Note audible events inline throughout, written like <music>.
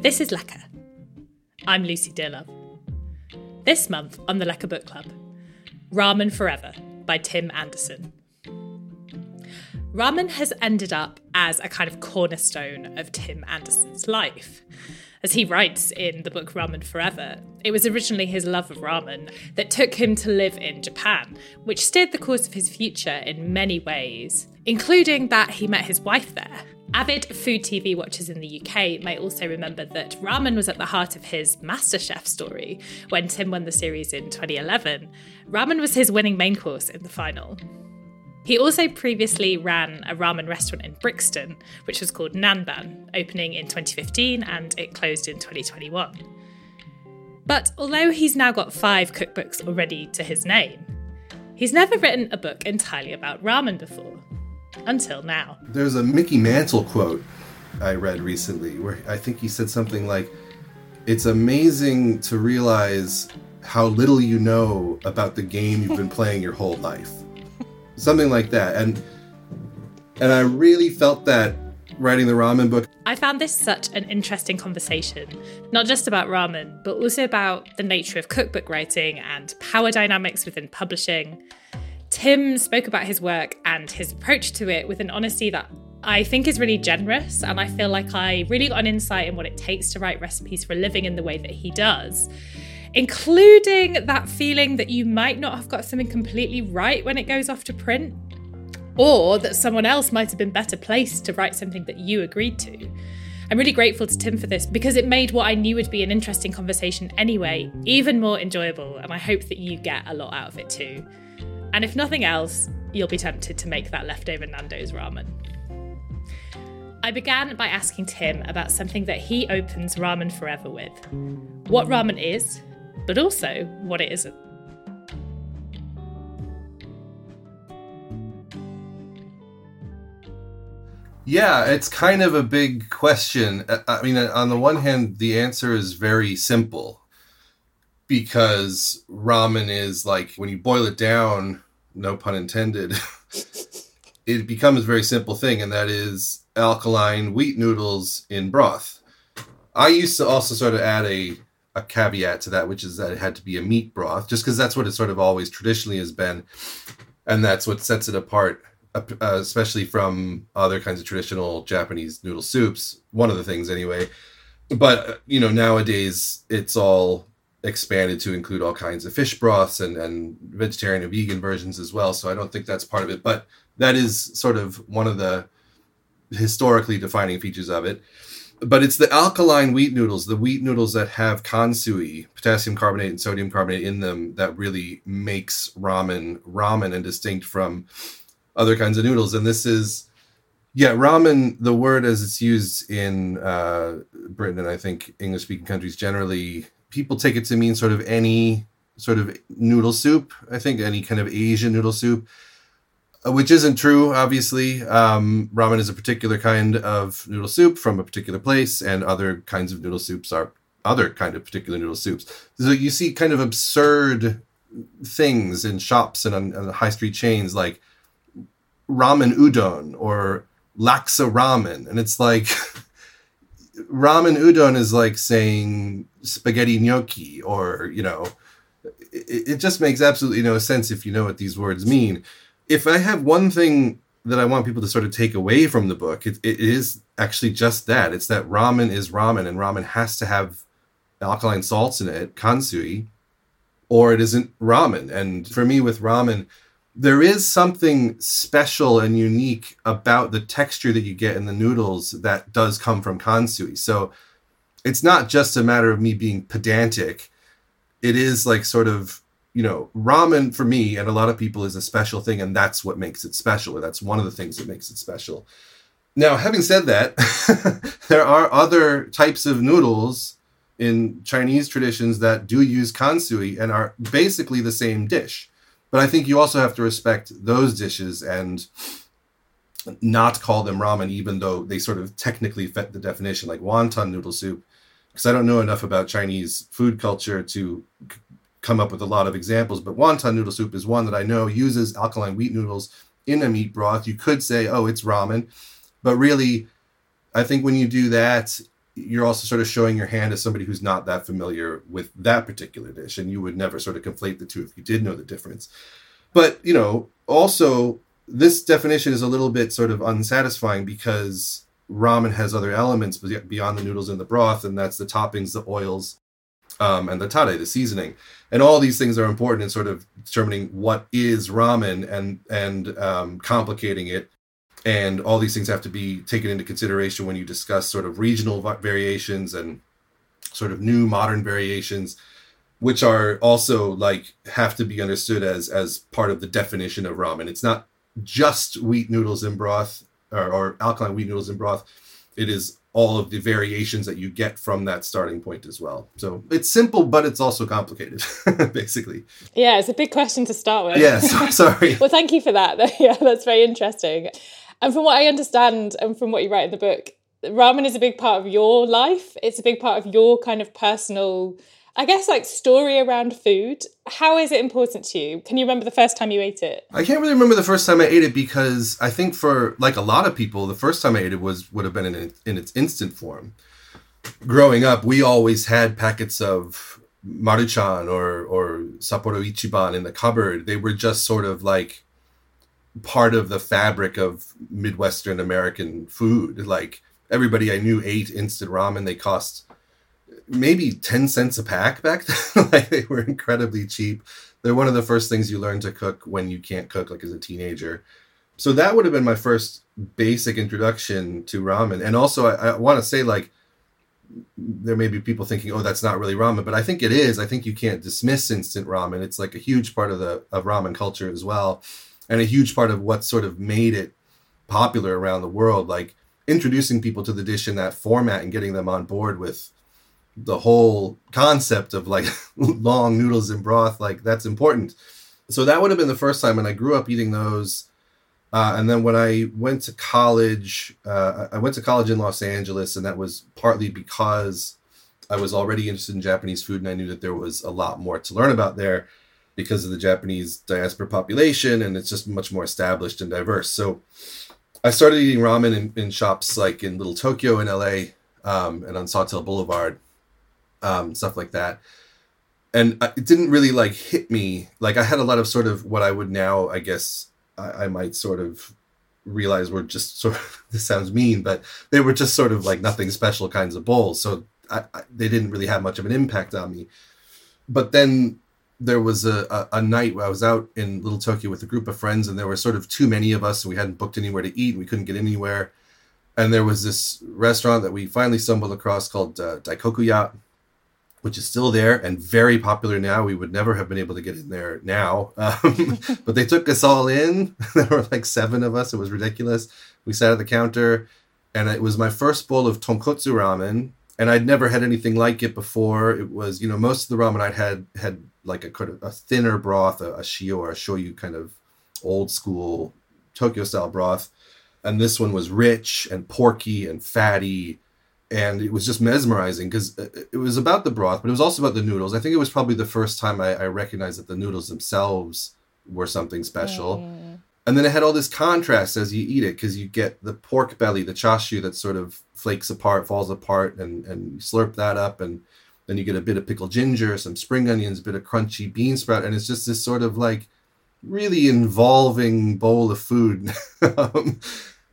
This is Lecker. I'm Lucy Dearlove. This month on the Lecker Book Club, Ramen Forever by Tim Anderson. Ramen has ended up as a kind of cornerstone of Tim Anderson's life. As he writes in the book Ramen Forever, it was originally his love of ramen that took him to live in Japan, which steered the course of his future in many ways, including that he met his wife there. Avid food TV watchers in the UK may also remember that ramen was at the heart of his MasterChef story when Tim won the series in 2011. Ramen was his winning main course in the final. He also previously ran a ramen restaurant in Brixton, which was called Nanban, opening in 2015 and it closed in 2021. But although he's now got five cookbooks already to his name, he's never written a book entirely about ramen before. Until now. There's a Mickey Mantle quote I read recently where I think he said something like, It's amazing to realize how little you know about the game you've been playing your whole life <laughs> something like that. And and I really felt that writing the ramen book. I found this such an interesting conversation, not just about ramen, but also about the nature of cookbook writing and power dynamics within publishing. Tim spoke about his work and his approach to it with an honesty that I think is really generous, and I feel like I really got an insight in what it takes to write recipes for a living in the way that he does including that feeling that you might not have got something completely right when it goes off to print, or that someone else might have been better placed to write something that you agreed to. I'm really grateful to Tim for this because it made what I knew would be an interesting conversation anyway even more enjoyable, and I hope that you get a lot out of it too. And if nothing else, you'll be tempted to make that leftover Nando's ramen. I began by asking Tim about something that he opens Ramen Forever with what ramen is, but also what it isn't. Yeah, it's kind of a big question. Uh, I mean, uh, on the one hand, the answer is very simple because ramen is like when you boil it down, no pun intended, <laughs> it becomes a very simple thing, and that is alkaline wheat noodles in broth. I used to also sort of add a a caveat to that, which is that it had to be a meat broth, just because that's what it sort of always traditionally has been, and that's what sets it apart, uh, especially from other kinds of traditional Japanese noodle soups. One of the things, anyway. But you know, nowadays it's all expanded to include all kinds of fish broths and and vegetarian and vegan versions as well. So I don't think that's part of it, but that is sort of one of the historically defining features of it but it's the alkaline wheat noodles, the wheat noodles that have kansui, potassium carbonate and sodium carbonate in them, that really makes ramen ramen and distinct from other kinds of noodles. And this is, yeah, ramen. The word as it's used in uh, Britain and I think English speaking countries generally, people take it to mean sort of any sort of noodle soup. I think any kind of Asian noodle soup uh, which isn't true, obviously. Um, ramen is a particular kind of noodle soup from a particular place, and other kinds of noodle soups are other kind of particular noodle soups. So you see kind of absurd things in shops and on, on high street chains like ramen udon or laksa ramen, and it's like <laughs> ramen udon is like saying spaghetti gnocchi, or you know, it, it just makes absolutely no sense if you know what these words mean if I have one thing that I want people to sort of take away from the book, it, it is actually just that. It's that ramen is ramen, and ramen has to have alkaline salts in it, kansui, or it isn't ramen. And for me, with ramen, there is something special and unique about the texture that you get in the noodles that does come from kansui. So it's not just a matter of me being pedantic. It is like sort of you know, ramen for me and a lot of people is a special thing, and that's what makes it special, or that's one of the things that makes it special. Now, having said that, <laughs> there are other types of noodles in Chinese traditions that do use kansui and are basically the same dish. But I think you also have to respect those dishes and not call them ramen, even though they sort of technically fit the definition, like wonton noodle soup. Because I don't know enough about Chinese food culture to come up with a lot of examples, but wonton noodle soup is one that I know uses alkaline wheat noodles in a meat broth. You could say, oh, it's ramen, but really, I think when you do that, you're also sort of showing your hand as somebody who's not that familiar with that particular dish and you would never sort of conflate the two if you did know the difference. But you know also this definition is a little bit sort of unsatisfying because ramen has other elements beyond the noodles and the broth and that's the toppings the oils um, and the tare the seasoning. And all these things are important in sort of determining what is ramen and and um, complicating it and all these things have to be taken into consideration when you discuss sort of regional variations and sort of new modern variations which are also like have to be understood as as part of the definition of ramen it's not just wheat noodles in broth or, or alkaline wheat noodles in broth it is all of the variations that you get from that starting point as well. So it's simple, but it's also complicated, <laughs> basically. Yeah, it's a big question to start with. Yeah, sorry. <laughs> well, thank you for that. <laughs> yeah, that's very interesting. And from what I understand and from what you write in the book, ramen is a big part of your life. It's a big part of your kind of personal, I guess, like story around food. How is it important to you? Can you remember the first time you ate it? I can't really remember the first time I ate it because I think for like a lot of people, the first time I ate it was would have been in, in its instant form. Growing up, we always had packets of Maruchan or or Sapporo Ichiban in the cupboard. They were just sort of like part of the fabric of Midwestern American food. Like everybody I knew ate instant ramen. They cost maybe 10 cents a pack back then. <laughs> like they were incredibly cheap. They're one of the first things you learn to cook when you can't cook, like as a teenager. So that would have been my first basic introduction to ramen. And also, I, I want to say, like, there may be people thinking, "Oh, that's not really ramen," but I think it is. I think you can't dismiss instant ramen. It's like a huge part of the of ramen culture as well and a huge part of what sort of made it popular around the world like introducing people to the dish in that format and getting them on board with the whole concept of like <laughs> long noodles and broth like that's important. So that would have been the first time and i grew up eating those uh, and then when i went to college uh, i went to college in los angeles and that was partly because i was already interested in japanese food and i knew that there was a lot more to learn about there because of the Japanese diaspora population, and it's just much more established and diverse. So I started eating ramen in, in shops like in Little Tokyo in LA um, and on Sawtelle Boulevard, um, stuff like that. And it didn't really like hit me. Like I had a lot of sort of what I would now, I guess, I, I might sort of realize were just sort of <laughs> this sounds mean, but they were just sort of like nothing special kinds of bowls. So I, I, they didn't really have much of an impact on me. But then there was a, a, a, night where I was out in Little Tokyo with a group of friends, and there were sort of too many of us, and we hadn't booked anywhere to eat. And we couldn't get anywhere, and there was this restaurant that we finally stumbled across called uh, Daikokuya, which is still there and very popular now. We would never have been able to get in there now, <laughs> um, <laughs> but they took us all in. <laughs> there were like seven of us. It was ridiculous. We sat at the counter, and it was my first bowl of tonkotsu ramen, and I'd never had anything like it before. It was, you know, most of the ramen I'd had had like a kind of a thinner broth, a, a shio or a shoyu kind of old school Tokyo style broth. And this one was rich and porky and fatty. And it was just mesmerizing because it was about the broth, but it was also about the noodles. I think it was probably the first time I, I recognized that the noodles themselves were something special. Mm. And then it had all this contrast as you eat it because you get the pork belly, the chashu that sort of flakes apart, falls apart, and, and you slurp that up. And then you get a bit of pickled ginger, some spring onions, a bit of crunchy bean sprout, and it's just this sort of like really involving bowl of food. <laughs> um,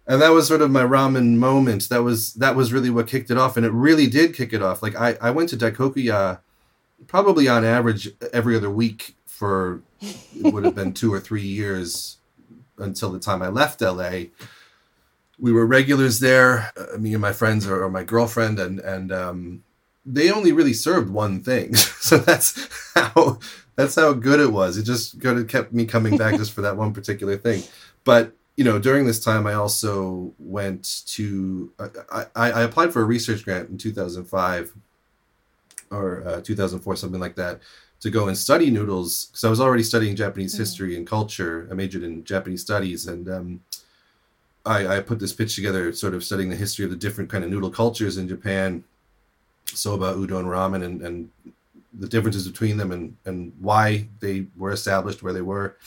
and that was sort of my ramen moment. That was that was really what kicked it off, and it really did kick it off. Like I, I went to Daikokuya probably on average every other week for it would have been two or three years until the time I left LA. We were regulars there, uh, me and my friends or, or, my girlfriend, and and um, they only really served one thing. <laughs> so that's how that's how good it was. It just kind of kept me coming back just for that one particular thing. But you know, during this time, I also went to I, I, I applied for a research grant in 2005 or uh, 2004, something like that, to go and study noodles because I was already studying Japanese mm-hmm. history and culture. I majored in Japanese studies, and um, I, I put this pitch together, sort of studying the history of the different kind of noodle cultures in Japan soba, udon, ramen, and, and the differences between them and, and why they were established where they were.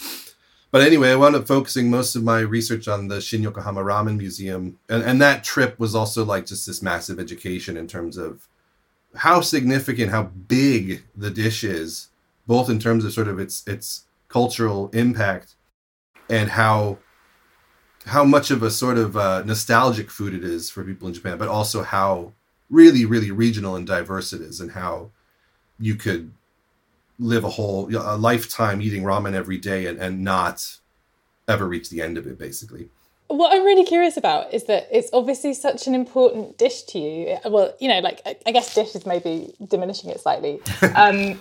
but anyway, I wound up focusing most of my research on the Shin Yokohama Ramen Museum, and and that trip was also like just this massive education in terms of how significant, how big the dish is, both in terms of sort of its its cultural impact and how how much of a sort of uh, nostalgic food it is for people in Japan, but also how really, really regional and diverse it is, and how you could live a whole a lifetime eating ramen every day and, and not ever reach the end of it, basically. What I'm really curious about is that it's obviously such an important dish to you. Well, you know, like I guess dish is maybe diminishing it slightly. <laughs> Um,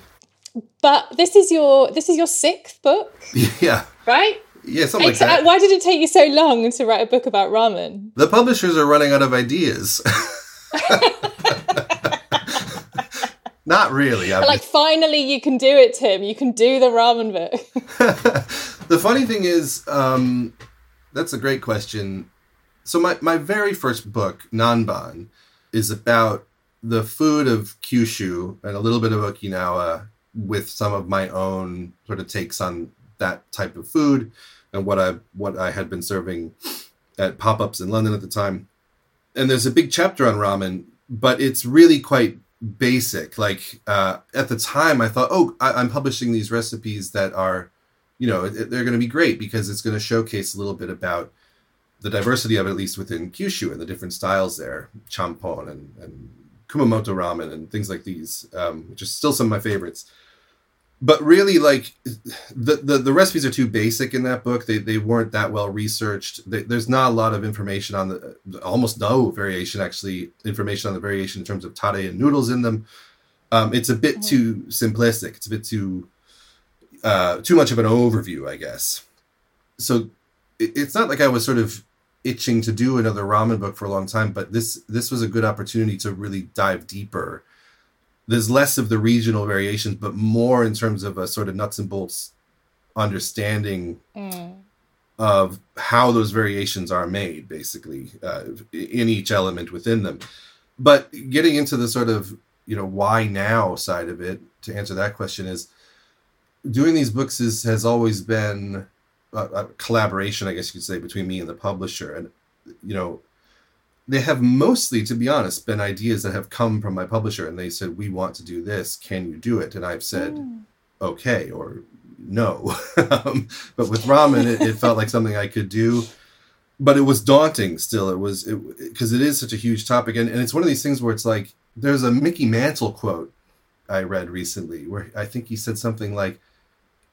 but this is your this is your sixth book. Yeah. Right? Yeah, something like that. Why did it take you so long to write a book about ramen? The publishers are running out of ideas. <laughs> <laughs> Not really. I'm like, just... finally, you can do it, Tim. You can do the ramen book. <laughs> the funny thing is, um, that's a great question. So, my, my very first book, Nanban, is about the food of Kyushu and a little bit of Okinawa with some of my own sort of takes on that type of food and what I what I had been serving at pop-ups in London at the time. And there's a big chapter on ramen, but it's really quite basic. Like uh, at the time, I thought, oh, I, am publishing these recipes that are, you know, they're going to be great because it's going to showcase a little bit about the diversity of it, at least within Kyushu and the different styles there, champon and, and Kumamoto ramen and things like these, um, which are still some of my favorites but really like the, the, the recipes are too basic in that book. They, they weren't that well researched. They, there's not a lot of information on the almost no variation actually information on the variation in terms of tare and noodles in them. Um, it's a bit mm-hmm. too simplistic. It's a bit too uh, too much of an overview i guess. So it, it's not like i was sort of itching to do another ramen book for a long time but this this was a good opportunity to really dive deeper there's less of the regional variations, but more in terms of a sort of nuts and bolts understanding mm. of how those variations are made, basically, uh, in each element within them. But getting into the sort of you know why now side of it to answer that question is doing these books is has always been a, a collaboration, I guess you could say, between me and the publisher, and you know they have mostly, to be honest, been ideas that have come from my publisher, and they said, "We want to do this. Can you do it?" And I've said, mm. "Okay" or "No." <laughs> um, but with ramen, it, it, felt like something I could do, but it was daunting. Still, it was because it, it is such a huge topic, and, and it's one of these things where it's like there's a Mickey Mantle quote I read recently where I think he said something like,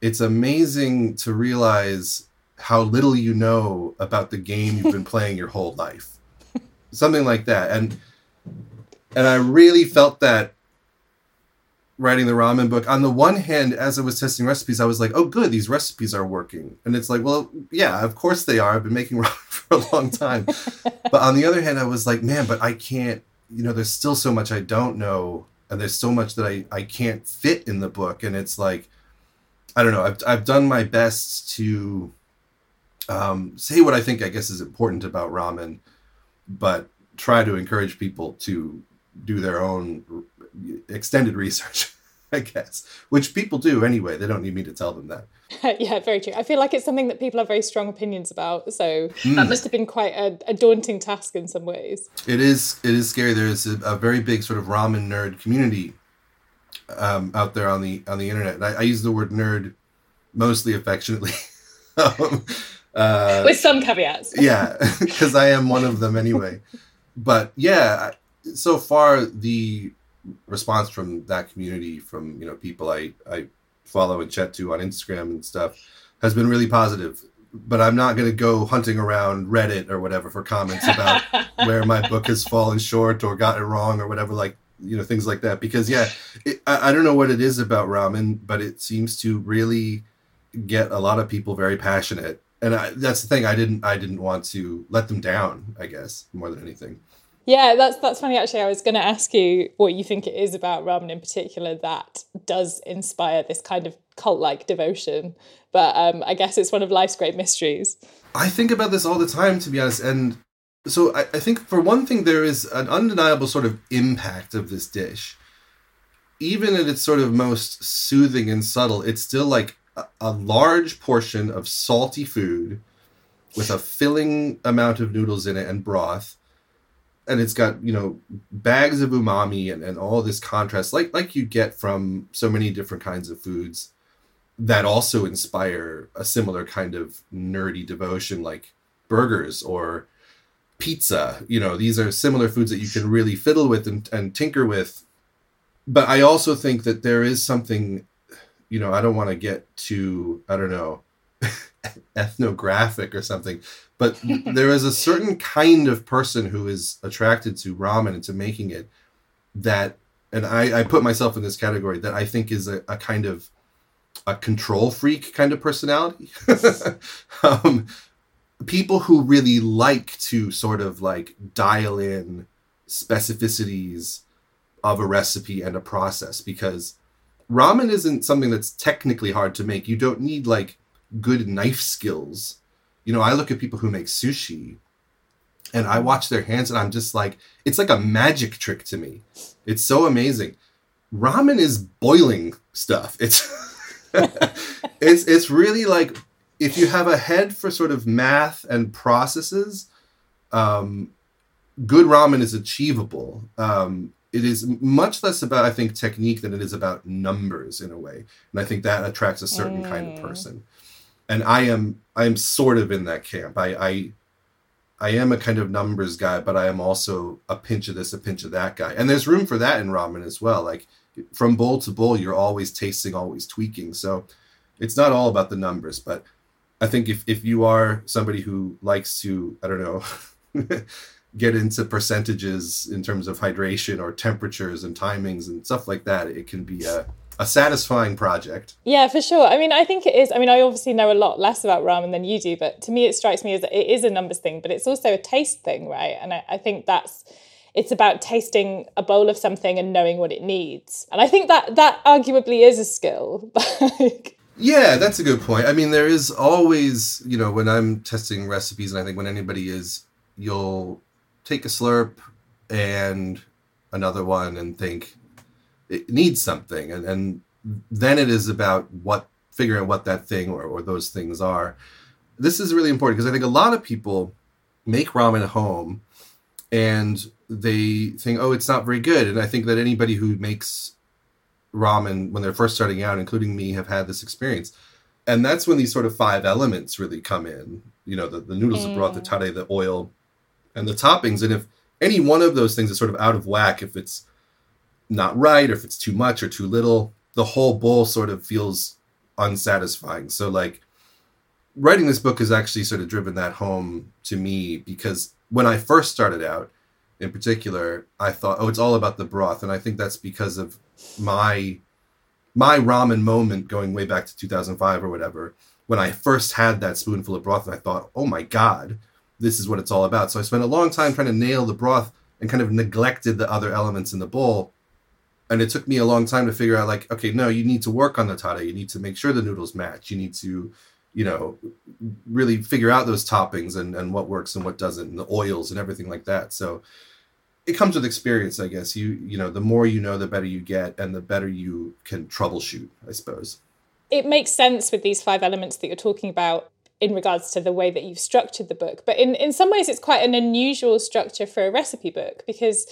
"It's amazing to realize." How little you know about the game you've been <laughs> playing your whole life something like that. And and I really felt that writing the ramen book. On the one hand, as I was testing recipes, I was like, "Oh, good, these recipes are working." And it's like, "Well, yeah, of course they are. I've been making <laughs> ramen for a long time." <laughs> but on the other hand, I was like, "Man, but I can't. You know, there's still so much I don't know, and there's so much that I I can't fit in the book." And it's like, I don't know. I've I've done my best to um, say what I think I guess is important about ramen but try to encourage people to do their own extended research, <laughs> I guess, which people do anyway. They don't need me to tell them that. <laughs> yeah, very true. I feel like it's something that people have very strong opinions about. So mm. that must have been quite a, a, daunting task in some ways. It is. It is scary. There is a, a very big sort of ramen nerd community um, out there on the on the internet. And I, I use the word nerd mostly affectionately. <laughs> um, uh, With some caveats. <laughs> yeah, <laughs> because I am one of them anyway. But yeah, so far the response from that community, from you know people I I follow and chat to on Instagram and stuff, has been really positive. But I'm not going to go hunting around Reddit or whatever for comments about <laughs> where my book has fallen short or got it wrong or whatever, like you know things like that. Because yeah, it, I, I don't know what it is about ramen, but it seems to really get a lot of people very passionate and I, that's the thing. I didn't. I didn't want to let them down. I guess more than anything. Yeah, that's that's funny. Actually, I was going to ask you what you think it is about ramen in particular that does inspire this kind of cult-like devotion. But um, I guess it's one of life's great mysteries. I think about this all the time, to be honest. And so I, I think, for one thing, there is an undeniable sort of impact of this dish. Even at its sort of most soothing and subtle, it's still like a, large portion of salty food with a filling amount of noodles in it and broth. And it's got you know bags of umami and, and all this contrast like like you get from so many different kinds of foods that also inspire a similar kind of nerdy devotion like burgers or pizza. You know these are similar foods that you can really fiddle with and, and tinker with. But i also think that there is something you know i don't want to get too i don't know <laughs> ethnographic or something but <laughs> there is a certain kind of person who is attracted to ramen and to making it that and I, I put myself in this category that I think is a, a kind of a control freak kind of personality. <laughs> um, people who really like to sort of like dial in specificities of a recipe and a process because ramen isn't something that's technically hard to make. You don't need like good knife skills you know, I look at people who make sushi and I watch their hands and I'm just like, it's like a magic trick to me. It's so amazing. Ramen is boiling stuff. It's <laughs> it's it's really like if you have a head for sort of math and processes, um, good ramen is achievable. Um, it is much less about, I think, technique than it is about numbers in a way, and I think that attracts a certain mm. kind of mm. person and I am I am sort of in that camp. I, I I am a kind of numbers guy, but I am also a pinch of this, a pinch of that guy. And there's room for that in ramen as well. Like from bowl to bowl, you're always tasting, always tweaking. So it's not all about the numbers, but I think if, if you are somebody who likes to, I don't know, <laughs> get into percentages in terms of hydration or temperatures and timings and stuff like that, it can be a a satisfying project. Yeah, for sure. I mean, I think it is. I mean, I obviously know a lot less about ramen than you do, but to me, it strikes me as it is a numbers thing, but it's also a taste thing, right? And I, I think that's it's about tasting a bowl of something and knowing what it needs. And I think that that arguably is a skill. <laughs> yeah, that's a good point. I mean, there is always, you know, when I'm testing recipes, and I think when anybody is, you'll take a slurp and another one and think, it needs something. And, and then it is about what figuring out what that thing or, or those things are. This is really important because i think a lot of people make ramen at home and they think oh it's not very good. And i think that anybody who makes ramen when they're first starting out including me have had this experience. And that's when these sort of five elements really come in. You know the, the noodles mm. the broth the tare the oil and the toppings and if any one of those things is sort of out of whack if it's not right or if it's too much or too little the whole bowl sort of feels unsatisfying. So like writing this book has actually sort of driven that home to me because when i first started out in particular i thought oh it's all about the broth. And i think that's because of my my ramen moment going way back to 2005 or whatever when i first had that spoonful of broth and i thought oh my god this is what it's all about. So i spent a long time trying to nail the broth and kind of neglected the other elements in the bowl. And it took me a long time to figure out like okay no you need to work on the tare you need to make sure the noodles match. You need to you know really figure out those toppings and and what works and what doesn't and the oils and everything like that. So it comes with experience i guess. You you know the more you know the better you get and the better you can troubleshoot i suppose. It makes sense with these five elements that you're talking about in regards to the way that you've structured the book but in in some ways it's quite an unusual structure for a recipe book because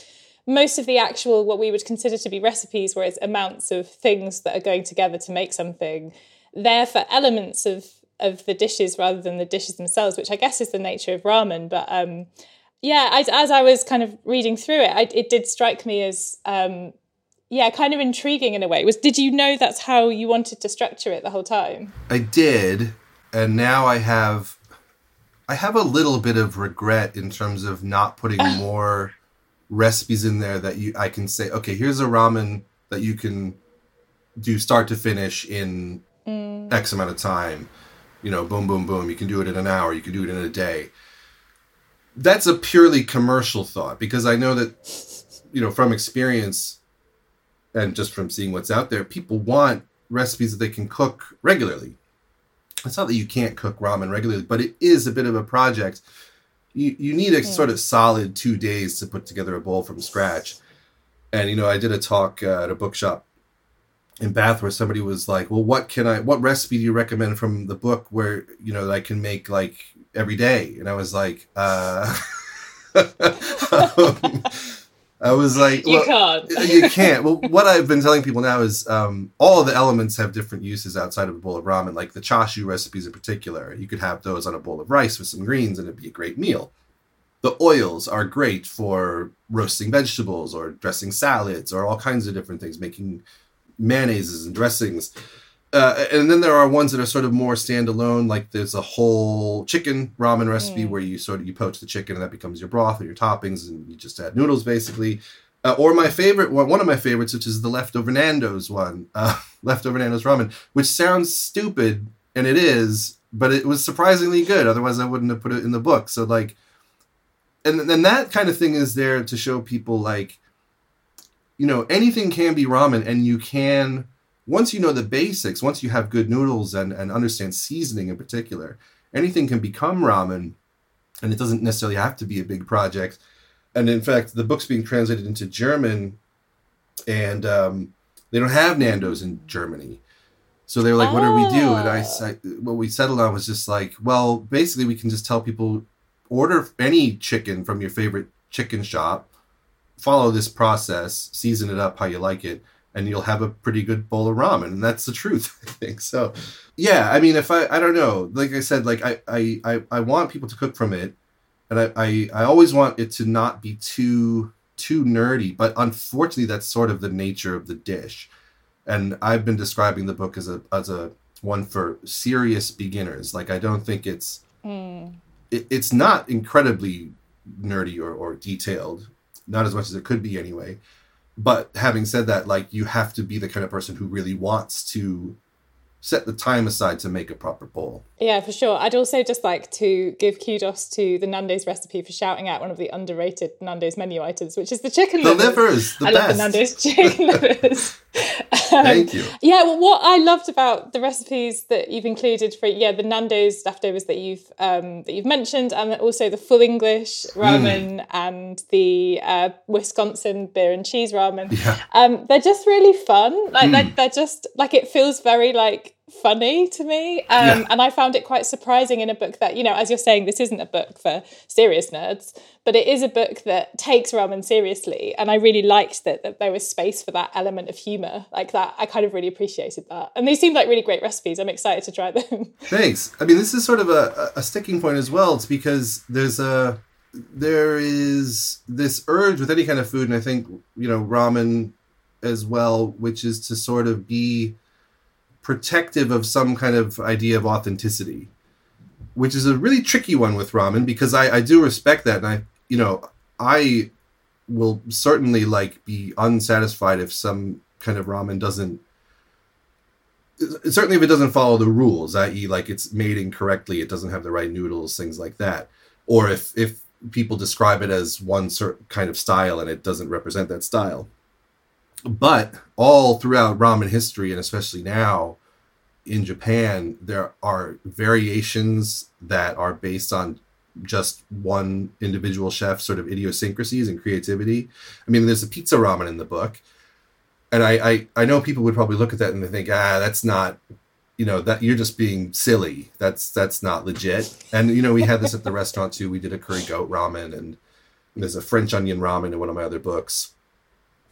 most of the actual what we would consider to be recipes where it's amounts of things that are going together to make something they're for elements of of the dishes rather than the dishes themselves which i guess is the nature of ramen but um yeah I, as i was kind of reading through it I, it did strike me as um yeah kind of intriguing in a way. Was did you know that's how you wanted to structure it the whole time? I did and now i have i have a little bit of regret in terms of not putting more recipes in there that you I can say, okay, here's a ramen that you can do start to finish in mm. X amount of time. You know, boom, boom, boom. You can do it in an hour. You can do it in a day. That's a purely commercial thought because I know that, you know, from experience and just from seeing what's out there, people want recipes that they can cook regularly. It's not that you can't cook ramen regularly, but it is a bit of a project you, you need a sort of solid two days to put together a bowl from scratch. And you know, I did a talk uh, at a bookshop in Bath where somebody was like, "Well, what can I? What recipe do you recommend from the book where you know that I can make like every day?" And I was like, uh, <laughs> um, I was like, you well, can't. you can't. Well, what I've been telling people now is um, all of the elements have different uses outside of a bowl of ramen. Like the chashu recipes in particular, you could have those on a bowl of rice with some greens, and it'd be a great meal. The oils are great for roasting vegetables or dressing salads or all kinds of different things, making mayonnaises and dressings. Uh, and then there are ones that are sort of more standalone, like there's a whole chicken ramen recipe Mm. where you sort of you poach the chicken and that becomes your broth and your toppings, and you just add noodles basically. Uh, or my favorite one, one of my favorites, which is the leftover Nando's one, uh, <laughs> leftover Nando's ramen, which sounds stupid, and it is, but it was surprisingly good. Otherwise, I wouldn't have put it in the book. So like, and then that kind of thing is there to show people like, you know, anything can be ramen, and you can once you know the basics, once you have good noodles and and understand seasoning in particular, anything can become ramen, and it doesn't necessarily have to be a big project and in fact, the book's being translated into German, and um, they don't have Nando's in Germany. So they were like, "What do we do?" And I, Ah. said, what we settled on was just like, well, basically, we can just tell people order any chicken from your favorite chicken shop, follow this process, season it up how you like it, and you'll have a pretty good bowl of ramen. And that's the truth, <laughs> I think. So, yeah, I mean, if I, I don't know, like I said, like I, I, I, I want people to cook from it and I, I I always want it to not be too too nerdy, but unfortunately that's sort of the nature of the dish. And I've been describing the book as a as a one for serious beginners. Like I don't think it's Mm. it, it's not incredibly nerdy or, or detailed, not as much as it could be anyway. But having said that, like you have to be the kind of person who really wants to set the time aside to make a proper bowl. Yeah, for sure. I'd also just like to give kudos to the Nando's recipe for shouting out one of the underrated Nando's menu items, which is the chicken The livers. livers, the I best. love the Nando's chicken <laughs> livers. Um, Thank you. Yeah, well, what I loved about the recipes that you've included for yeah the Nando's leftovers that you've um, that you've mentioned, and also the full English ramen and the uh, Wisconsin beer and cheese ramen. Yeah. Um, they're just really fun. Like they're, they're just like it feels very like funny to me, um, Yeah. and I found it quite surprising in a book that you know, as you're saying, this isn't a book for serious nerds, but it is a book that takes ramen seriously, and I really liked that that there was space for that element of humor like that. I kind of really appreciated that, and they seemed like really great recipes. I'm excited to try <laughs> them. Thanks. I mean, this is sort of a, a sticking point as well. It's because there's a there is this urge with any kind of food, and I think you know ramen as well, which is to sort of be protective of some kind of idea of authenticity, which is a really tricky one with ramen because I, I do respect that, and I you know I will certainly like be unsatisfied if some kind of ramen doesn't certainly if it doesn't follow the rules i.e like it's made incorrectly it doesn't have the right noodles things like that. Or if if people describe it as one certain kind of style and it doesn't represent that style but all throughout ramen history and especially now in japan there are variations that are based on just one individual chef's sort of idiosyncrasies and creativity i mean there's a pizza ramen in the book and I, I I know people would probably look at that and they think, ah, that's not, you know, that you're just being silly. That's that's not legit. And you know, we had this at the restaurant too. We did a curry goat ramen, and there's a French onion ramen in one of my other books.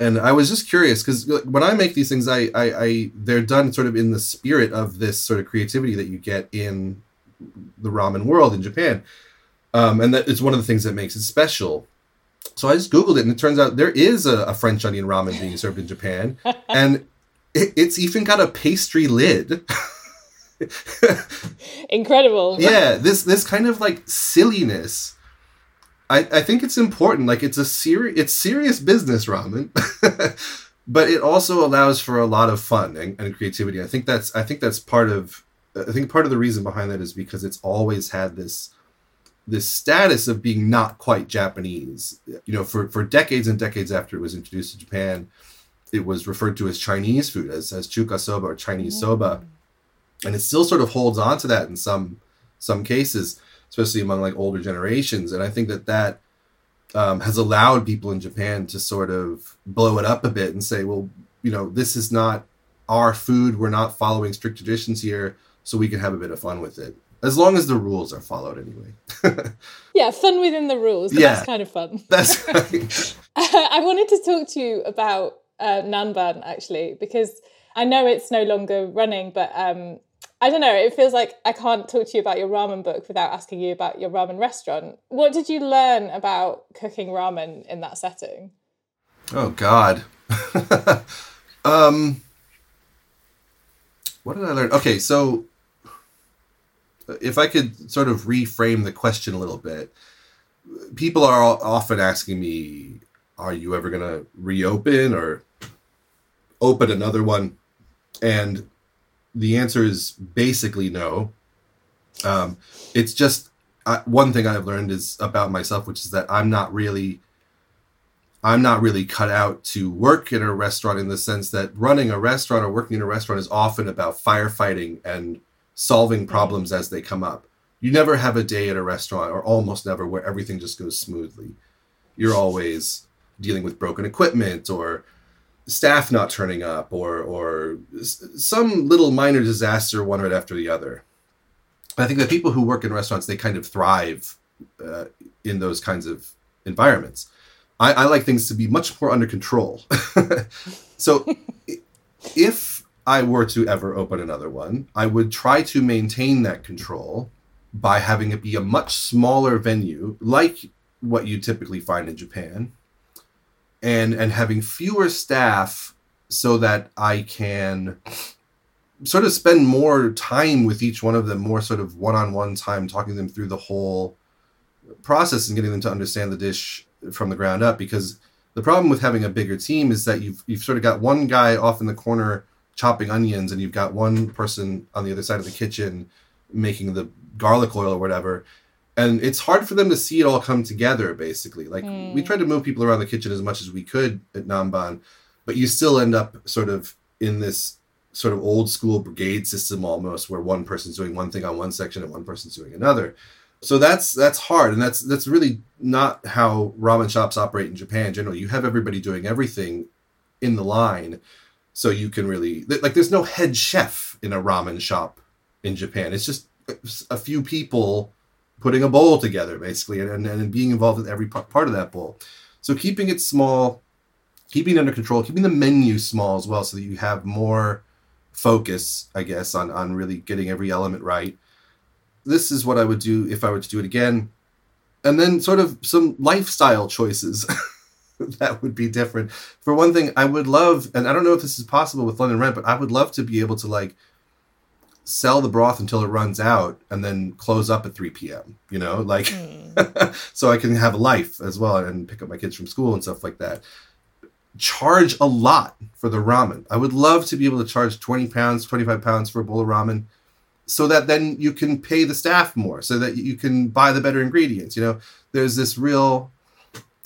And I was just curious because when I make these things, I, I I they're done sort of in the spirit of this sort of creativity that you get in the ramen world in Japan, um, and that it's one of the things that makes it special. So I just googled it, and it turns out there is a, a French onion ramen being served in Japan, <laughs> and it, it's even got a pastry lid. <laughs> Incredible. yeah, this this kind of like silliness. I, I think it's important. Like it's a serious it's serious business ramen, <laughs> but it also allows for a lot of fun and, and creativity. I think that's I think that's part of I think part of the reason behind that is because it's always had this this status of being not quite Japanese. You know, for, for decades and decades after it was introduced to Japan, it was referred to as Chinese food, as, as chuka soba or Chinese soba. Mm. And it still sort of holds on to that in some some cases, especially among like older generations. And I think that that um, has allowed people in Japan to sort of blow it up a bit and say, well, you know, this is not our food. We're not following strict traditions here, so we can have a bit of fun with it. As long as the rules are followed, anyway. <laughs> yeah, fun within the rules. yeah, that's kind of fun. <laughs> That's <laughs> right. I wanted to talk to you about uh, Nanban actually because I know it's no longer running, but um, I don't know. It feels like I can't talk to you about your ramen book without asking you about your ramen restaurant. What did you learn about cooking ramen in that setting? Oh God. <laughs> um, what did I learn? Okay, so if I could sort of reframe the question a little bit, people are often asking me, "Are you ever going to reopen or open another one?" And the answer is basically no. Um, it's just uh, one thing I've learned is about myself, which is that I'm not really, I'm not really cut out to work in a restaurant in the sense that running a restaurant or working in a restaurant is often about firefighting and solving problems as they come up. You never have a day at a restaurant, or almost never, where everything just goes smoothly. You're always dealing with broken equipment or staff not turning up or or some little minor disaster one right after the other. I think that people who work in restaurants they kind of thrive uh, in those kinds of environments. I, I like things to be much more under control. <laughs> so if I were to ever open another one, I would try to maintain that control by having it be a much smaller venue, like what you typically find in Japan, and and having fewer staff so that I can sort of spend more time with each one of them, more sort of one-on-one time talking them through the whole process and getting them to understand the dish from the ground up. Because the problem with having a bigger team is that you've you've sort of got one guy off in the corner chopping onions and you've got one person on the other side of the kitchen making the garlic oil or whatever and it's hard for them to see it all come together basically. Like mm. we tried to move people around the kitchen as much as we could at Nanban but you still end up sort of in this sort of old school brigade system almost where one person's doing one thing on one section and one person's doing another. So that's that's hard and that's that's really not how ramen shops operate in japan generally you have everybody doing everything in the line so you can really like there's no head chef in a ramen shop in japan. It's just a few people putting a bowl together basically and, and, and being involved in every part of that bowl. So keeping it small keeping it under control keeping the menu small as well so that you have more focus i guess on on really getting every element right. This is what i would do if i were to do it again. And then sort of some lifestyle choices <laughs> that would be different. For one thing i would love and i don't know if this is possible with london rent but i would love to be able to like sell the broth until it runs out and then close up at 3 p.m you know like mm. <laughs> so i can have a life as well and pick up my kids from school and stuff like that charge a lot for the ramen i would love to be able to charge 20 pounds 25 pounds for a bowl of ramen so that then you can pay the staff more so that you can buy the better ingredients you know there's this real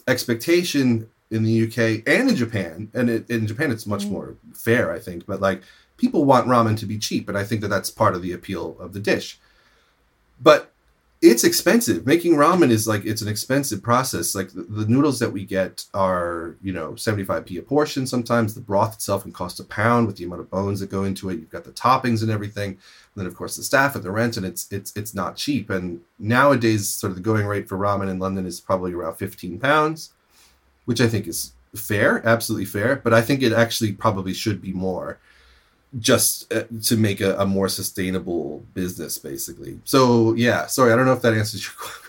expectation in the uk and in japan and it, in japan it's much mm. more fair i think but like people want ramen to be cheap, and I think that that's part of the appeal of the dish. But it's expensive. Making ramen is like it's an expensive process. Like the, the, noodles that we get are, you know, 75p a portion sometimes. The broth itself can cost a pound with the amount of bones that go into it. You've got the toppings and everything. And then of course the staff and the rent and it's it's it's not cheap. And nowadays sort of the going rate for ramen in London is probably around 15 pounds, which I think is fair, absolutely fair, but I think it actually probably should be more just uh, to make a, a, more sustainable business basically. So yeah sorry i don't know if that answers your <laughs> question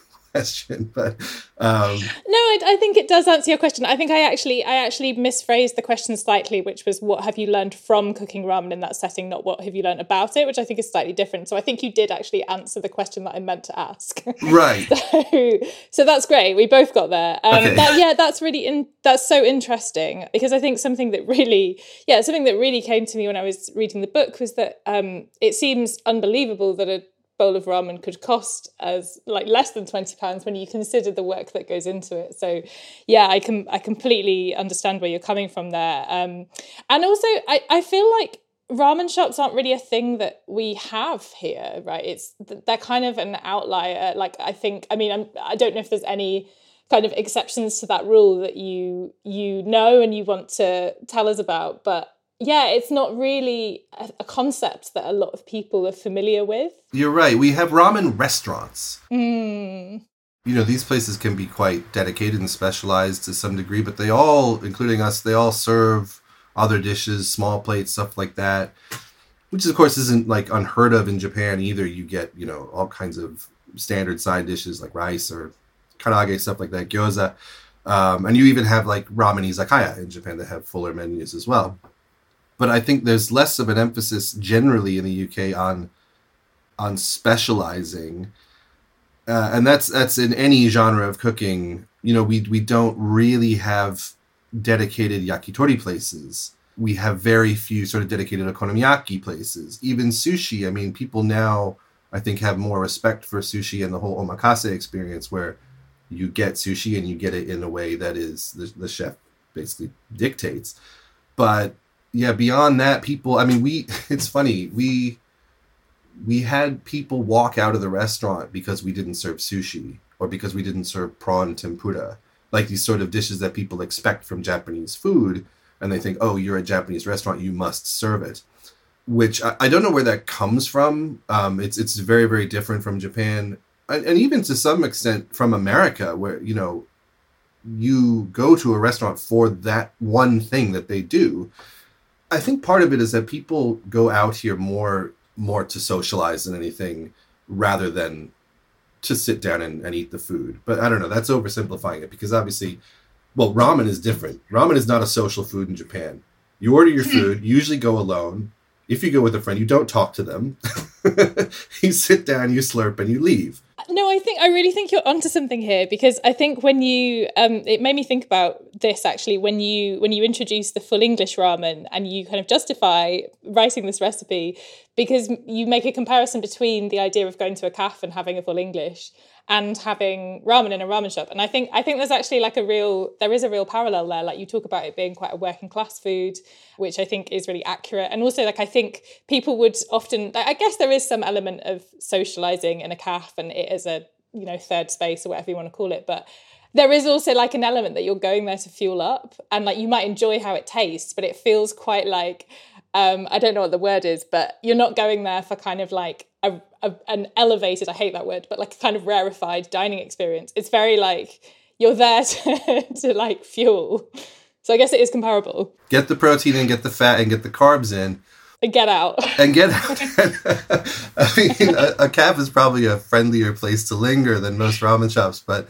but um no I, I, think it does answer your question. I think i actually i actually misphrased the question slightly which was what have you learned from cooking ramen in that setting? Not what have you learned about it which i think is slightly different. So i think you did actually answer the question that i meant to ask. Right. <laughs> So, so that's great. We both got there. Um okay. that, yeah that's really in that's so interesting because i think something that really yeah something that really came to me when i was reading the book was that um it seems unbelievable that a bowl of ramen could cost as like less than 20 pounds when you consider the work that goes into it. So yeah i can i completely understand where you're coming from there. Um, and also I, I feel like ramen shops aren't really a thing that we have here right? It's they're kind of an outlier. Like i think i mean I'm, i don't know if there's any kind of exceptions to that rule that you you know and you want to tell us about but yeah, it's not really a, a, concept that a lot of people are familiar with. You're right. We have ramen restaurants. Mm. You know, these places can be quite dedicated and specialized to some degree, but they all, including us, they all serve other dishes, small plates, stuff like that. Which, of course, isn't like unheard of in Japan either. You get, you know, all kinds of standard side dishes like rice or karaage, stuff like that, gyoza. Um, and you even have like ramen izakaya in Japan that have fuller menus as well but I think there's less of an emphasis generally in the UK on on specializing, uh, and that's that's in any genre of cooking. You know, we we don't really have dedicated yakitori places. We have very few sort of dedicated okonomiyaki places. Even sushi. I mean, people now I think have more respect for sushi and the whole omakase experience, where you get sushi and you get it in a way that is the, the chef basically dictates. But yeah, beyond that, people. I mean, we. <laughs> It's funny. We we had people walk out of the restaurant because we didn't serve sushi or because we didn't serve prawn tempura, like these sort of dishes that people expect from Japanese food, and they think, oh, you're a Japanese restaurant, you must serve it. Which I, I don't know where that comes from. Um, it's it's very very different from Japan, and, and even to some extent from America, where you know you go to a restaurant for that one thing that they do I think part of it is that people go out here more more to socialize than anything rather than to sit down and, and eat the food. But I don't know, that's oversimplifying it because obviously well, ramen is different. Ramen is not a social food in Japan. You order your hmm. food, you usually go alone. If you go with a friend, you don't talk to them. <laughs> you sit down, you slurp, and you leave. No, I think I really think you're onto something here because I think when you um, it made me think about this actually when you when you introduce the full English ramen and you kind of justify writing this recipe because you make a comparison between the idea of going to a cafe and having a full English and having ramen in a ramen shop. And I think I think there's actually like a real there is a real parallel there. Like you talk about it being quite a working class food, which I think is really accurate. And also like I think people would often I guess there is some element of socializing in a cafe and it is a you know third space or whatever you want to call it, but there is also like an element that you're going there to fuel up and like you might enjoy how it tastes, but it feels quite like um, I don't know what the word is, but you're not going there for kind of like a, a, an elevated, I hate that word, but like a kind of rarefied dining experience. It's very like you're there <laughs> to, to like fuel. So I guess it is comparable. Get the protein and get the fat and get the carbs in. And get out. And get out. <laughs> I mean, a, a cafe is probably a friendlier place to linger than most ramen shops, but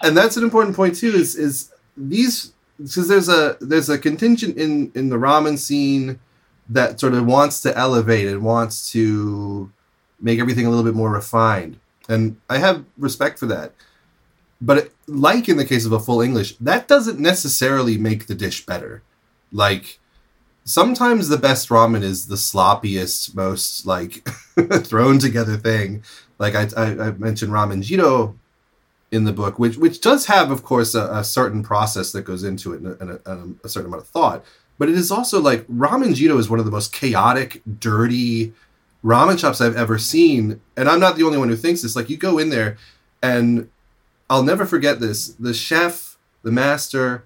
and that's an important point too. Is is these because there's a there's a contingent in in the ramen scene that sort of wants to elevate and wants to make everything a little bit more refined. And I have respect for that. But like in the case of a full English, that doesn't necessarily make the dish better. Like sometimes the best ramen is the sloppiest, most like <laughs> thrown together thing. Like I, I, I, mentioned ramen jiro in the book, which which does have, of course, a, a certain process that goes into it and a, and a, a certain amount of thought but it is also like ramen jiro is one of the most chaotic, dirty ramen shops I've ever seen. And I'm not the only one who thinks this. Like you go in there and I'll never forget this. The chef, the master,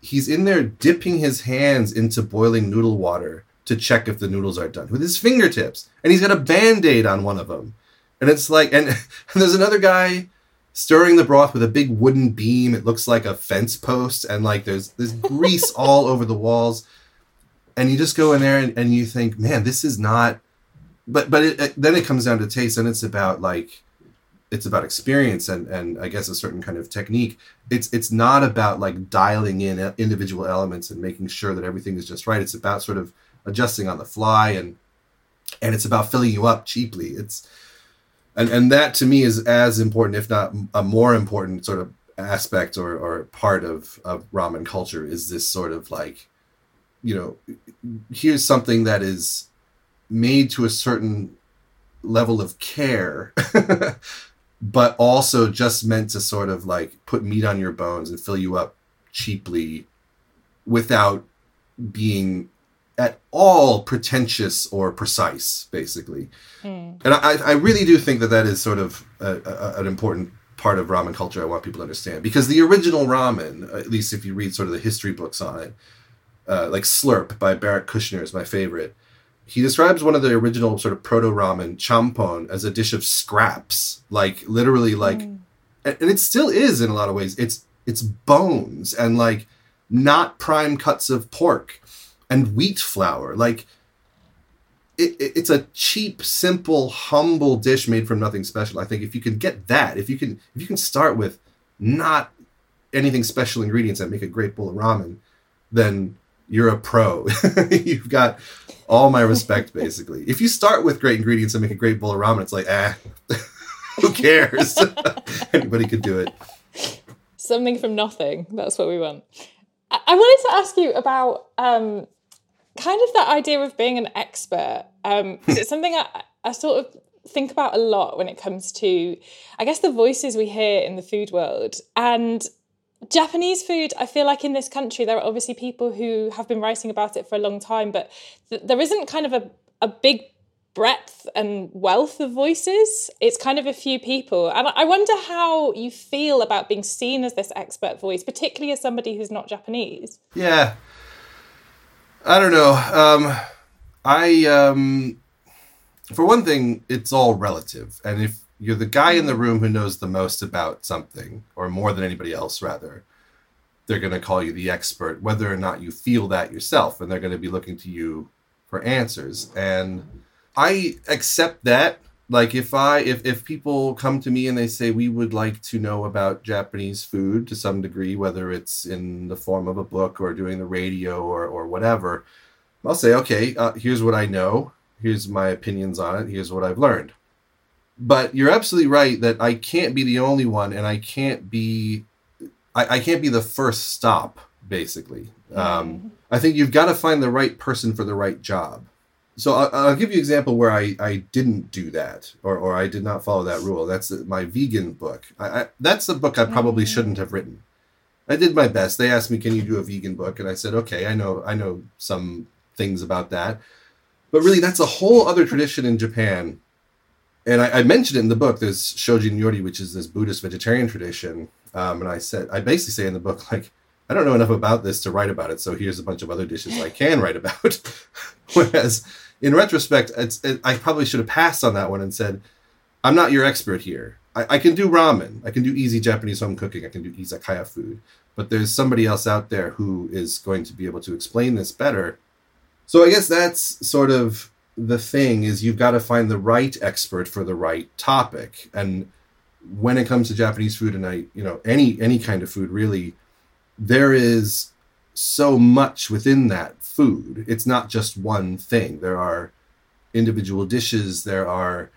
he's in there dipping his hands into boiling noodle water to check if the noodles are done with his fingertips. And he's got a band-aid on one of them. And it's like and, <laughs> and there's another guy stirring the broth with a big wooden beam. It looks like a fence post, and like there's there's <laughs> grease all over the walls. And you just go in there and, and you think, man, this is not. But but it, it, then it comes down to taste, and it's about like it's about experience and and I guess a certain kind of technique. It's it's not about like dialing in individual elements and making sure that everything is just right. It's about sort of adjusting on the fly and and it's about filling you up cheaply. It's and and that to me is as important, if not a more important sort of aspect or or part of of ramen culture is this sort of like, you know, here's something that is made to a certain level of care. <laughs> but also just meant to sort of like put meat on your bones and fill you up cheaply without being at all pretentious or precise, basically. Mm. And I, I really do think that that is sort of a, a, an important part of ramen culture I want people to understand. Because the original ramen, at least if you read sort of the history books on it, uh, like Slurp by Barak Kushner is my favorite. He describes one of the original sort of proto ramen, champon, as a dish of scraps, like literally like, mm. and it still is in a lot of ways. It's it's bones and like not prime cuts of pork and wheat flour, like it, it, it's a cheap, simple, humble dish made from nothing special. I think if you can get that, if you can, if you can start with not anything special ingredients that make a great bowl of ramen, then you're a pro. <laughs> You've got all my respect, basically. if you start with great ingredients and make a great bowl of ramen, it's like, ah, <laughs> who cares? <laughs> Anybody could do it. Something from nothing. That's what we want. I, I wanted to ask you about um, kind of that idea of being an expert. Um, it's something I, I sort of think about a lot when it comes to, I guess, the voices we hear in the food world. And Japanese food, I feel like in this country, there are obviously people who have been writing about it for a long time, but th- there isn't kind of a, a big breadth and wealth of voices. It's kind of a few people. And I wonder how you feel about being seen as this expert voice, particularly as somebody who's not Japanese. Yeah. I don't know. Um, I, um, for one thing, it's all relative. And if you're the guy in the mm. room who knows the most about something, or more than anybody else, rather, they're going to call you the expert, whether or not you feel that yourself. And they're going to be looking to you for answers. And I accept that. Like if I if if people come to me and they say we would like to know about Japanese food to some degree, whether it's in the form of a book or doing the radio or or whatever, I'll say okay, uh, here's what I know, here's my opinions on it, here's what I've learned but you're absolutely right that I can't be the only one, and I can't be, I, I can't be the first stop. Basically, mm. um, I think you've got to find the right person for the right job. So I'll, I'll, give you an example where I, I didn't do that, or, or I did not follow that rule. That's my vegan book. I, I, that's a book I probably mm. shouldn't have written. I did my best. They asked me, "Can you do a vegan book?" And I said, "Okay, I know I know some things about that." But really, that's a whole other tradition in Japan and I, I, mentioned it in the book. There's Shojin Ryori, which is this Buddhist vegetarian tradition. Um, and I said, I basically say in the book, like, I don't know enough about this to write about it. So here's a bunch of other dishes I can write about. <laughs> Whereas in retrospect, it, I probably should have passed on that one and said, I'm not your expert here. I, I, can do ramen. I can do easy Japanese home cooking. I can do izakaya food. But there's somebody else out there who is going to be able to explain this better. So I guess that's sort of the thing is you've got to find the right expert for the right topic. And when it comes to japanese food and i you know any any kind of food really there is so much within that food. It's not just one thing. There are individual dishes. There are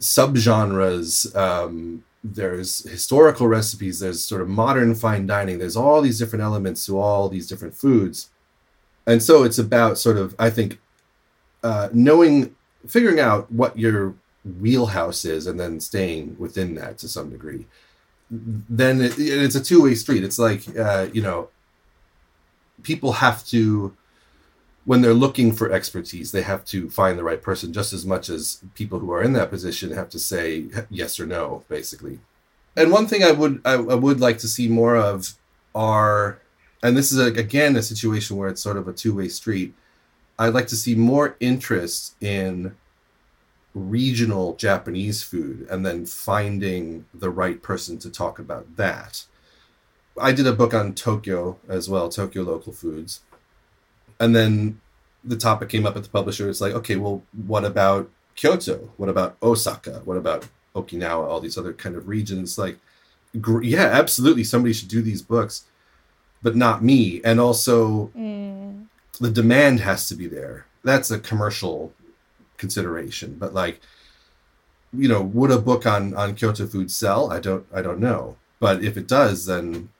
subgenres. Um, there's historical recipes. There's sort of modern fine dining. There's all these different elements to all these different foods. And so it's about sort of i think uh, knowing, figuring out what your wheelhouse is, and then staying within that to some degree. Then it, it's a two way street. It's like uh, you know, people have to when they're looking for expertise, they have to find the right person just as much as people who are in that position have to say yes or no, basically. And one thing I would I, I would like to see more of are, and this is a, again a situation where it's sort of a two way street, I'd like to see more interest in regional Japanese food and then finding the right person to talk about that. I did a book on Tokyo as well, Tokyo local foods. And then the topic came up at the publisher. It's like, okay, well, what about Kyoto? What about Osaka? What about Okinawa? All these other kind of regions. Like, yeah, absolutely, somebody should do these books, but not me. And also, mm the demand has to be there. That's a commercial consideration, but like, you know, would a book on on Kyoto food sell? I don't I don't know, but if it does, then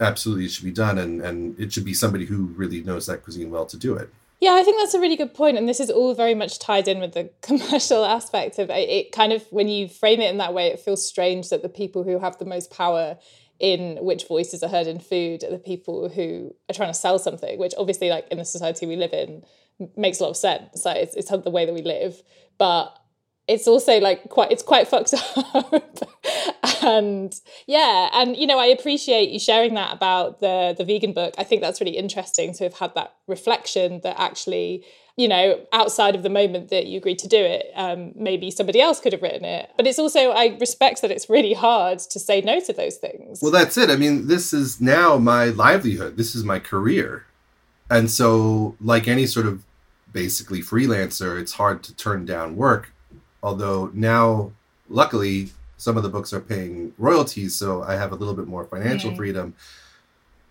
absolutely it should be done, and and it should be somebody who really knows that cuisine well to do it. Yeah, I think that's a really good point, and this is all very much tied in with the <laughs> commercial aspect of it. it. Kind of when you frame it in that way, it feels strange that the people who have the most power in which voices are heard in food are the people who are trying to sell something, which obviously, like in the society we live in, makes a lot of sense. Like it's, it's the way that we live. But it's also like quite it's quite fucked <laughs> up. And yeah and you know i appreciate you sharing that about the the vegan book. I think that's really interesting to have had that reflection that actually you know outside of the moment that you agreed to do it um, maybe somebody else could have written it. But it's also i respect that it's really hard to say no to those things. Well that's it. I mean this is now my livelihood. This is my career. And so like any sort of basically freelancer it's hard to turn down work although now luckily some of the books are paying royalties so i have a little bit more financial mm. freedom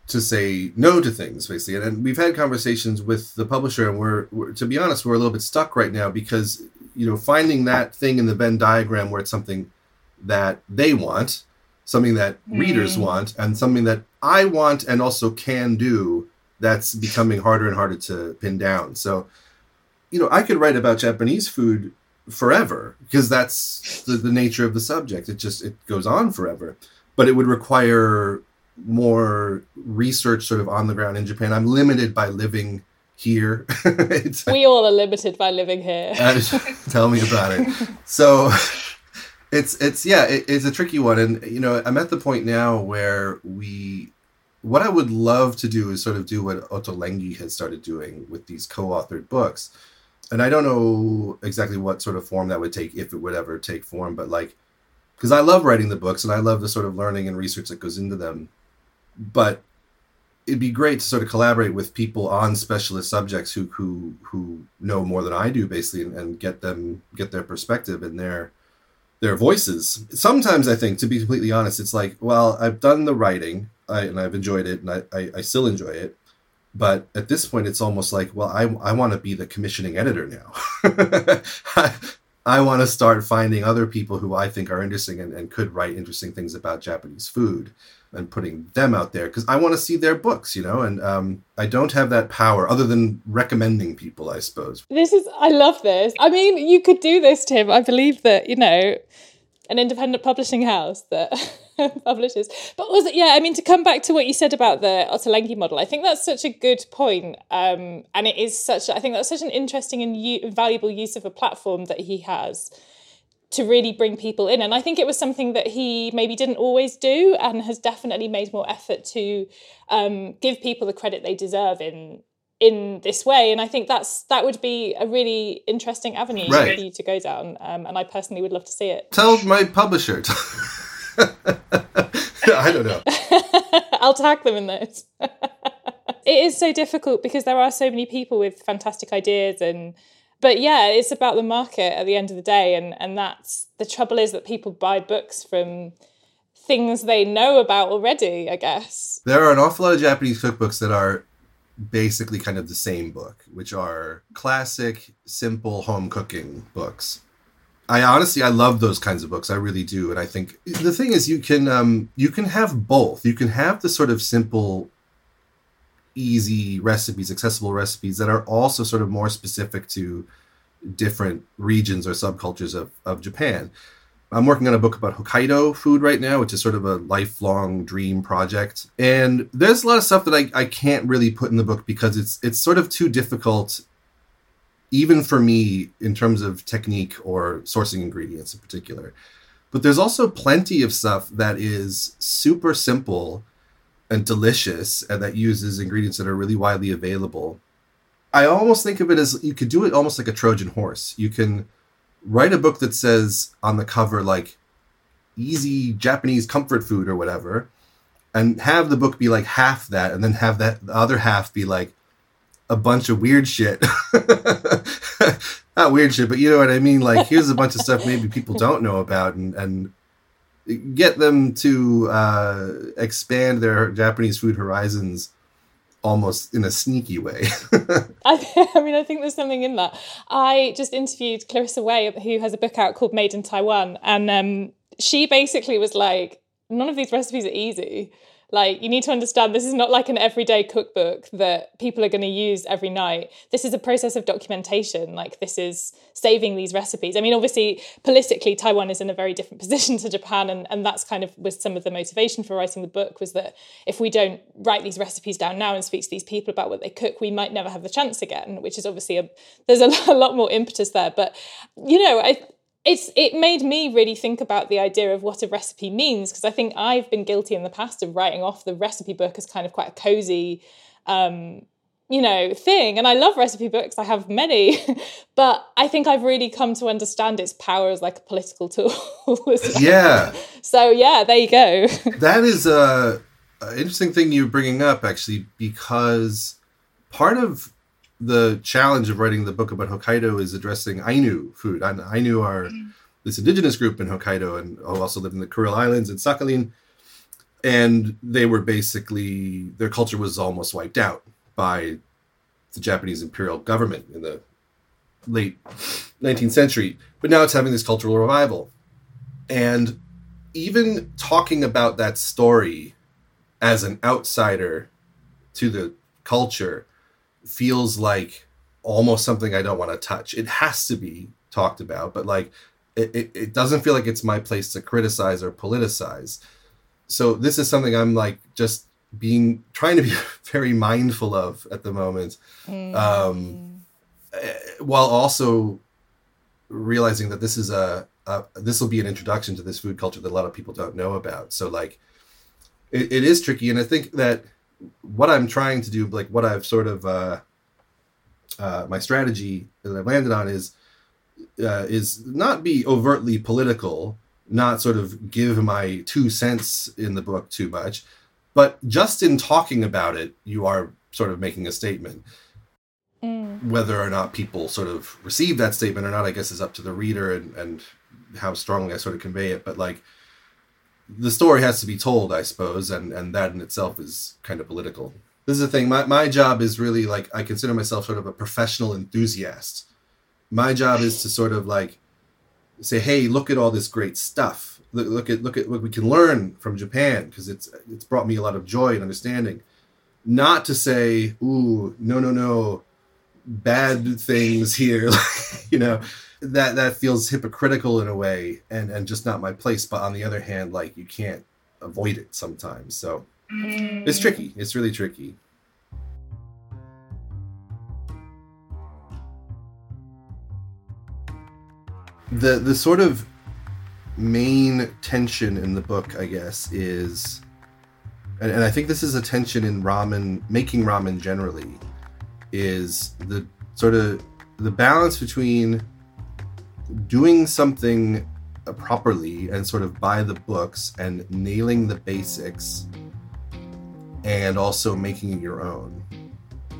to say no to things basically and, and, we've had conversations with the publisher and we're, we're, to be honest we're a little bit stuck right now because you know finding that thing in the venn diagram where it's something that they want something that mm. readers want and something that i want and also can do that's becoming harder and harder to pin down so you know i could write about japanese food forever because that's the, the nature of the subject. It just it goes on forever, but it would require more research sort of on the ground in Japan. I'm limited by living here. <laughs> we all are limited by living here. Uh, <laughs> tell me about it. So it's it's yeah, it, it's a tricky one, and you know I'm at the point now where we. What I would love to do is sort of do what Ottolenghi has started doing with these co-authored books, and I don't know exactly what sort of form that would take if it would ever take form, but like, because I love writing the books and I love the sort of learning and research that goes into them, but it'd be great to sort of collaborate with people on specialist subjects who who who know more than I do, basically, and, and get them get their perspective and their their voices. Sometimes I think, to be completely honest, it's like, well, I've done the writing, I, and I've enjoyed it, and I, I, I still enjoy it but at this point it's almost like well i, I want to be the commissioning editor now. <laughs> I, I want to start finding other people who i think are interesting and, and could write interesting things about japanese food and putting them out there because i want to see their books you know? And um, i don't have that power other than recommending people i suppose. This is i love this. I mean you could do this tim. I believe that you know an independent publishing house that <laughs> <laughs> publishes. But also, yeah, I mean, to come back to what you said about the Ottolenghi model, I think that's such a good point. Um, and it is such, I think that's such an interesting and u- valuable use of a platform that he has to really bring people in. And I think it was something that he maybe didn't always do and has definitely made more effort to um, give people the credit they deserve in in this way and i think that's that would be a really interesting avenue right. for you to go down um, and i personally would love to see it tell my publisher <laughs> <laughs> i don't know <laughs> i'll tag them in those. <laughs> it is so difficult because there are so many people with fantastic ideas and but yeah it's about the market at the end of the day and and that's the trouble is that people buy books from things they know about already i guess there are an awful lot of japanese cookbooks that are basically kind of the same book, which are classic, simple home cooking books. I honestly I love those kinds of books. I really do, and I think the thing is you can um, you can have both. You can have the sort of simple, easy recipes, accessible recipes that are also sort of more specific to different regions or subcultures of of Japan. I'm working on a book about Hokkaido food right now, which is sort of a lifelong dream project. And there's a lot of stuff that I, I can't really put in the book because it's it's sort of too difficult, even for me, in terms of technique or sourcing ingredients in particular. But there's also plenty of stuff that is super simple and delicious and that uses ingredients that are really widely available. I almost think of it as you could do it almost like a Trojan horse. You can write a book that says on the cover like easy Japanese comfort food or whatever, and have the book be like half that, and then have that the other half be like a bunch of weird shit. <laughs> Not weird shit, but you know what I mean. Like here's a bunch of stuff maybe people <laughs> don't know about, and and get them to uh, expand their Japanese food horizons almost in a sneaky way. <laughs> I, I, mean, I think there's something in that. I just interviewed Clarissa Wei, who has a book out called Made in Taiwan, and um, she basically was like, none of these recipes are easy. Like, you need to understand this is not like an everyday cookbook that people are going to use every night. This is a process of documentation. Like, this is saving these recipes. I mean, obviously, politically, Taiwan is in a very different <laughs> position to Japan. And, and that's kind of was some of the motivation for writing the book was that if we don't write these recipes down now and speak to these people about what they cook, we might never have the chance again, which is obviously a, there's a, a <laughs> lot more impetus there. But, you know, I, it's it made me really think about the idea of what a recipe means because I think I've been guilty in the past of writing off the recipe book as kind of quite a cozy um, you know thing and I love recipe books I have many <laughs> but I think I've really come to understand its power as like a political <laughs> tool well. yeah so yeah there you go <laughs> that is a, a interesting thing you're bringing up actually because part of the challenge of writing the book about Hokkaido is addressing Ainu food. And Ainu are mm. this indigenous group in Hokkaido and who also lived in the Kuril Islands and Sakhalin. And they were basically, their culture was almost wiped out by the Japanese imperial government in the late 19th century. But now it's having this cultural revival. And even talking about that story as an outsider to the culture feels like almost something I don't want to touch. It has to be talked about, but like it, it, it, doesn't feel like it's my place to criticize or politicize. So this is something I'm like just being trying to be <laughs> very mindful of at the moment, mm. um, while also realizing that this is a, a this will be an introduction to this food culture that a lot of people don't know about. So like it, it is tricky, and I think that what I'm trying to do, like what I've sort of uh, uh, my strategy that I've landed on is uh, is not be overtly political, not sort of give my two cents in the book too much, but just in talking about it, you are sort of making a statement. Mm. Whether or not people sort of receive that statement or not, I guess is up to the reader and, and how strongly I sort of convey it. But like the story has to be told, I suppose, and and that in itself is kind of political. This is the thing. My my job is really like I consider myself sort of a professional enthusiast. My job is to sort of like say, hey, look at all this great stuff. Look, look at look at what we can learn from Japan because it's it's brought me a lot of joy and understanding. Not to say, ooh, no, no, no, bad things <laughs> here, <laughs> you know that that feels hypocritical in a way and and just not my place but on the other hand like you can't avoid it sometimes. So mm. it's tricky. It's really tricky. The the sort of main tension in the book i guess is and, and i think this is a tension in ramen making ramen generally is the sort of the balance between doing something properly and sort of by the books and nailing the basics and also making it your own.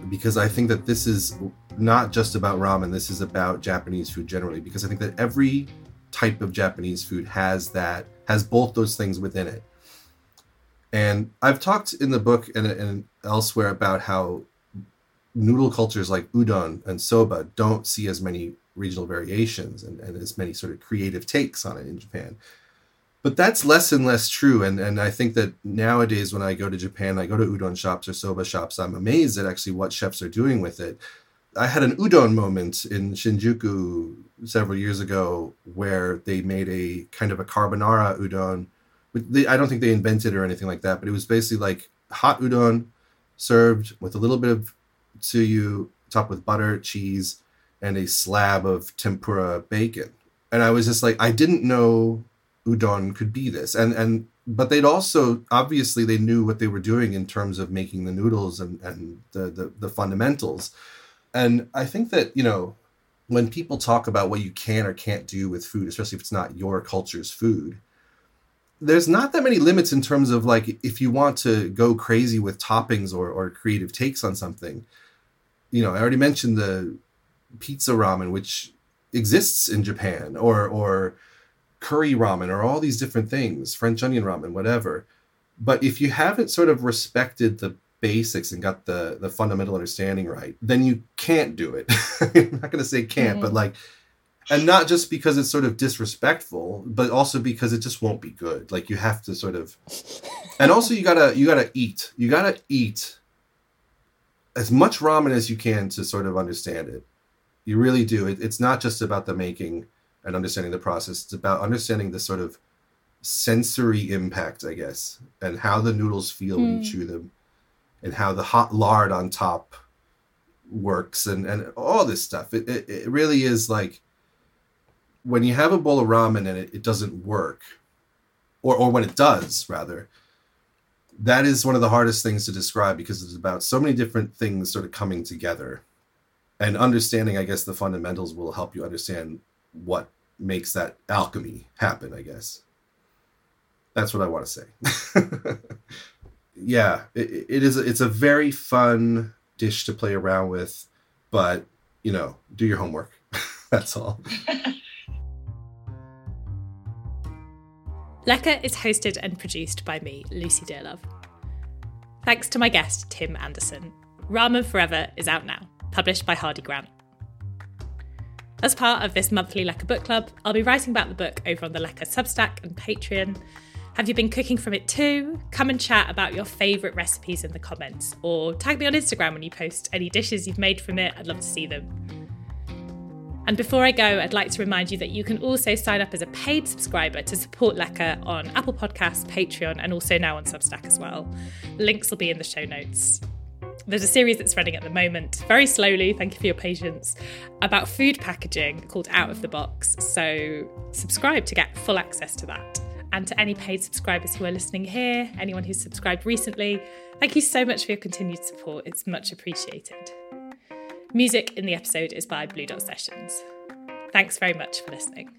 Because I think that this is not just about ramen, this is about Japanese food generally. Because I think that every type of Japanese food has that, has both those things within it. And I've talked in the book and, and elsewhere about how noodle cultures like udon and soba don't see as many regional variations and, and as many sort of creative takes on it in Japan. But that's less and less true. And, and I think that nowadays, when I go to Japan, I go to udon shops or soba shops, I'm amazed at actually what chefs are doing with it. I had an udon moment in Shinjuku several years ago where they made a kind of a carbonara udon. I don't think they invented or anything like that, but it was basically like hot udon served with a little bit of tsuyu, topped with butter, cheese, and a slab of tempura bacon. And I was just like, I didn't know udon could be this. And and but they'd also obviously they knew what they were doing in terms of making the noodles and, and the, the, the fundamentals. And I think that, you know, when people talk about what you can or can't do with food, especially if it's not your culture's food, there's not that many limits in terms of like if you want to go crazy with toppings or, or creative takes on something. You know, I already mentioned the pizza ramen, which exists in Japan, or or curry ramen, or all these different things, French onion ramen, whatever. But if you haven't sort of respected the basics and got the the fundamental understanding right, then you can't do it. <laughs> I'm not going to say can't, mm-hmm. but like, and not just because it's sort of disrespectful, but also because it just won't be good. Like you have to sort of, and also you gotta you gotta eat. You gotta eat as much ramen as you can to sort of understand it. You really do. It, it's not just about the making and understanding the process. It's about understanding the sort of sensory impact, I guess, and how the noodles feel mm. when you hmm. chew them, and how the hot lard on top works, and and all this stuff. It it, it really is like when you have a bowl of ramen and it, it doesn't work, or, or when it does, rather, that is one of the hardest things to describe because it's about so many different things sort of coming together. And understanding, I guess, the fundamentals will help you understand what makes that alchemy happen, I guess. That's what I want to say. <laughs> yeah, it, it is. It's a very fun dish to play around with, but you know, do your homework. <laughs> That's all. <laughs> Lecker is hosted and produced by me, Lucy Dearlove. Thanks to my guest, Tim Anderson. Ramen Forever is out now, published by Hardie Grant. As part of this monthly Lecker Book Club, I'll be writing about the book over on the Lecker Substack and Patreon, have you been cooking from it too? Come and chat about your favourite recipes in the comments, or tag me on Instagram when you post any dishes you've made from it. I'd love to see them. And before I go, I'd like to remind you that you can also sign up as a paid subscriber to support Lecker on Apple Podcasts, Patreon, and also now on Substack as well. Links will be in the show notes. There's a series that's running at the moment, very slowly, thank you for your patience, about food packaging called Out of the Box. So subscribe to get full access to that. And to any paid subscribers who are listening here, anyone who's subscribed recently, thank you so much for your continued support. It's much appreciated. Music in the episode is by Blue Dot Sessions. Thanks very much for listening.